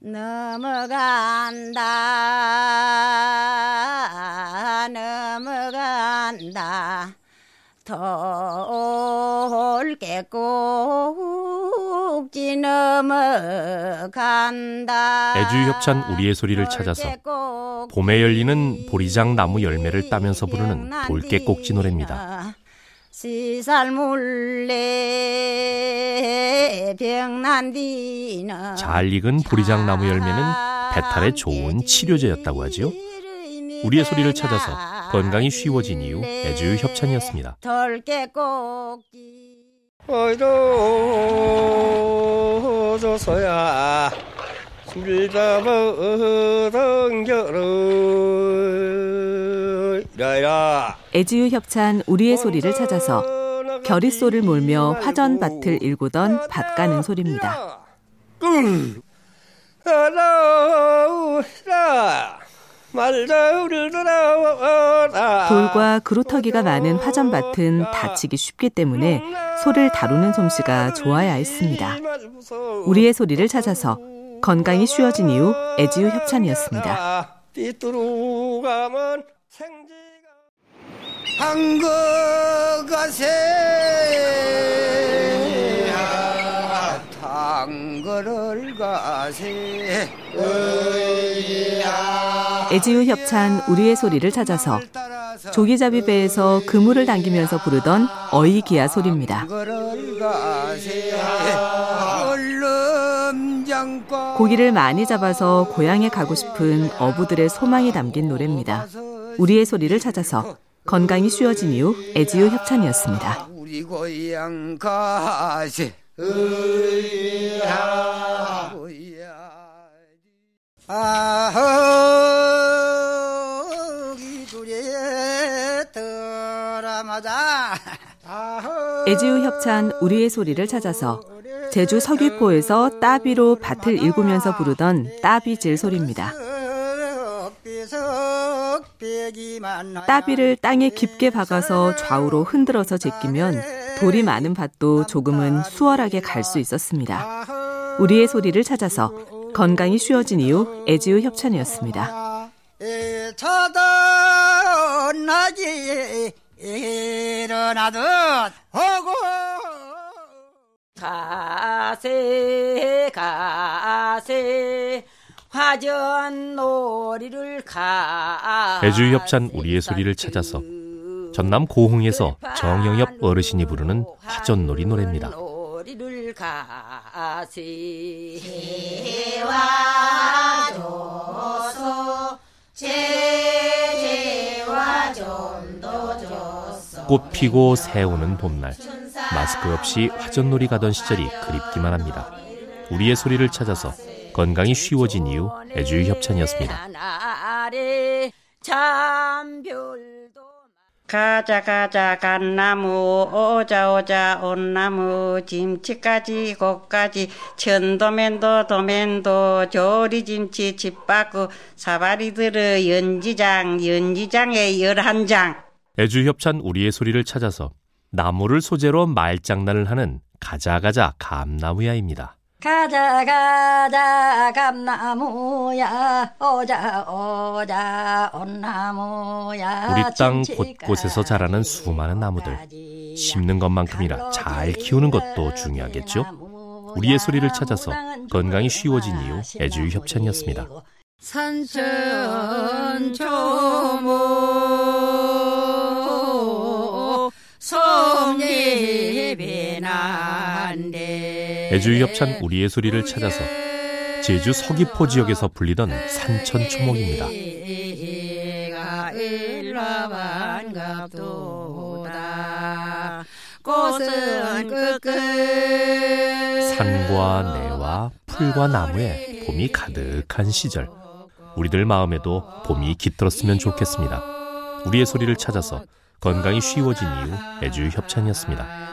넘어간다. 넘어간다. 돌게 꼭지 넘어간다. 애주협찬 우리의 소리를 찾아서 봄에 열리는 보리장 나무 열매를 따면서 부르는 돌깨꼭지 노래입니다. 시살물레 병난디는 잘 익은 보리장 나무 열매는 배탈에 좋은 치료제였다고 하지요. 우리의 소리를 찾아서 건강이 쉬워진 이유 애주 협찬이었습니다. 돌깨꼭지 어이도 저서야 술 잡아 던겨라 이라이라 애지유 협찬 우리의 소리를 찾아서 결의소를 몰며 화전밭을 일구던 밭 가는 소리입니다. 돌아와라 돌과 그루터기가 많은 화전밭은 다치기 쉽기 때문에 소를 다루는 솜씨가 좋아야 했습니다. 우리의 소리를 찾아서 건강이 쉬워진 이유 애지유 협찬이었습니다. 띠뚜루가면 생지가 한거가세 tan거를 가세 애지유 협찬 우리의 소리를 찾아서 조기잡이 배에서 그물을 당기면서 부르던 어이기야 소리입니다. 고기를 많이 잡아서 고향에 가고 싶은 어부들의 소망이 담긴 노래입니다. 우리의 소리를 찾아서 건강이 쉬워진 이유 애지유 협찬이었습니다. 우리 고향 가세 의야 아허 기 두리에 들어마자 애지유 협찬 우리의 소리를 찾아서 제주 서귀포에서 따비로 밭을 일구면서 부르던 따비질 소리입니다. 따비를 땅에 깊게 박아서 좌우로 흔들어서 제끼면 돌이 많은 밭도 조금은 수월하게 갈 수 있었습니다. 우리의 소리를 찾아서 건강이 쉬워진 이유 애지유 협찬이었습니다. 차단하지 일어나듯 하고 가세 가세 화전 놀이를 가 애주 협찬 우리의 소리를 찾아서 전남 고흥에서 정영엽 어르신이 부르는 화전놀이 노래입니다. 꽃 피고 새 오는 봄날 마스크 없이 화전놀이 가던 시절이 그립기만 합니다. 우리의 소리를 찾아서 건강이 쉬워진 이유 애주 협찬이었습니다. 가자 가자 간나무 오자 오자 온나무 김치까지 꽃까지 천도면도 도면도 조리김치 집바구 사바리 들어 연지장 연지장에 열한 장 애주 협찬 우리의 소리를 찾아서 나무를 소재로 말장난을 하는 가자 가자 감나무야입니다. 가자 가자 감나무야. 오자 오자 온나무야. 우리 땅 곳곳에서 자라는 수많은 나무들. 심는 것만큼이나 잘 키우는 것도 중요하겠죠. 우리의 소리를 찾아서 건강이 쉬워진 이유 애주 협찬이었습니다. 산천 초모 애주 협찬 우리의 소리를 찾아서 제주 서귀포 지역에서 불리던 산천 초목입니다. 산과 내와 풀과 나무에 봄이 가득한 시절 우리들 마음에도 봄이 깃들었으면 좋겠습니다. 우리의 소리를 찾아서 건강이 쉬워진 이유 애주 협찬이었습니다.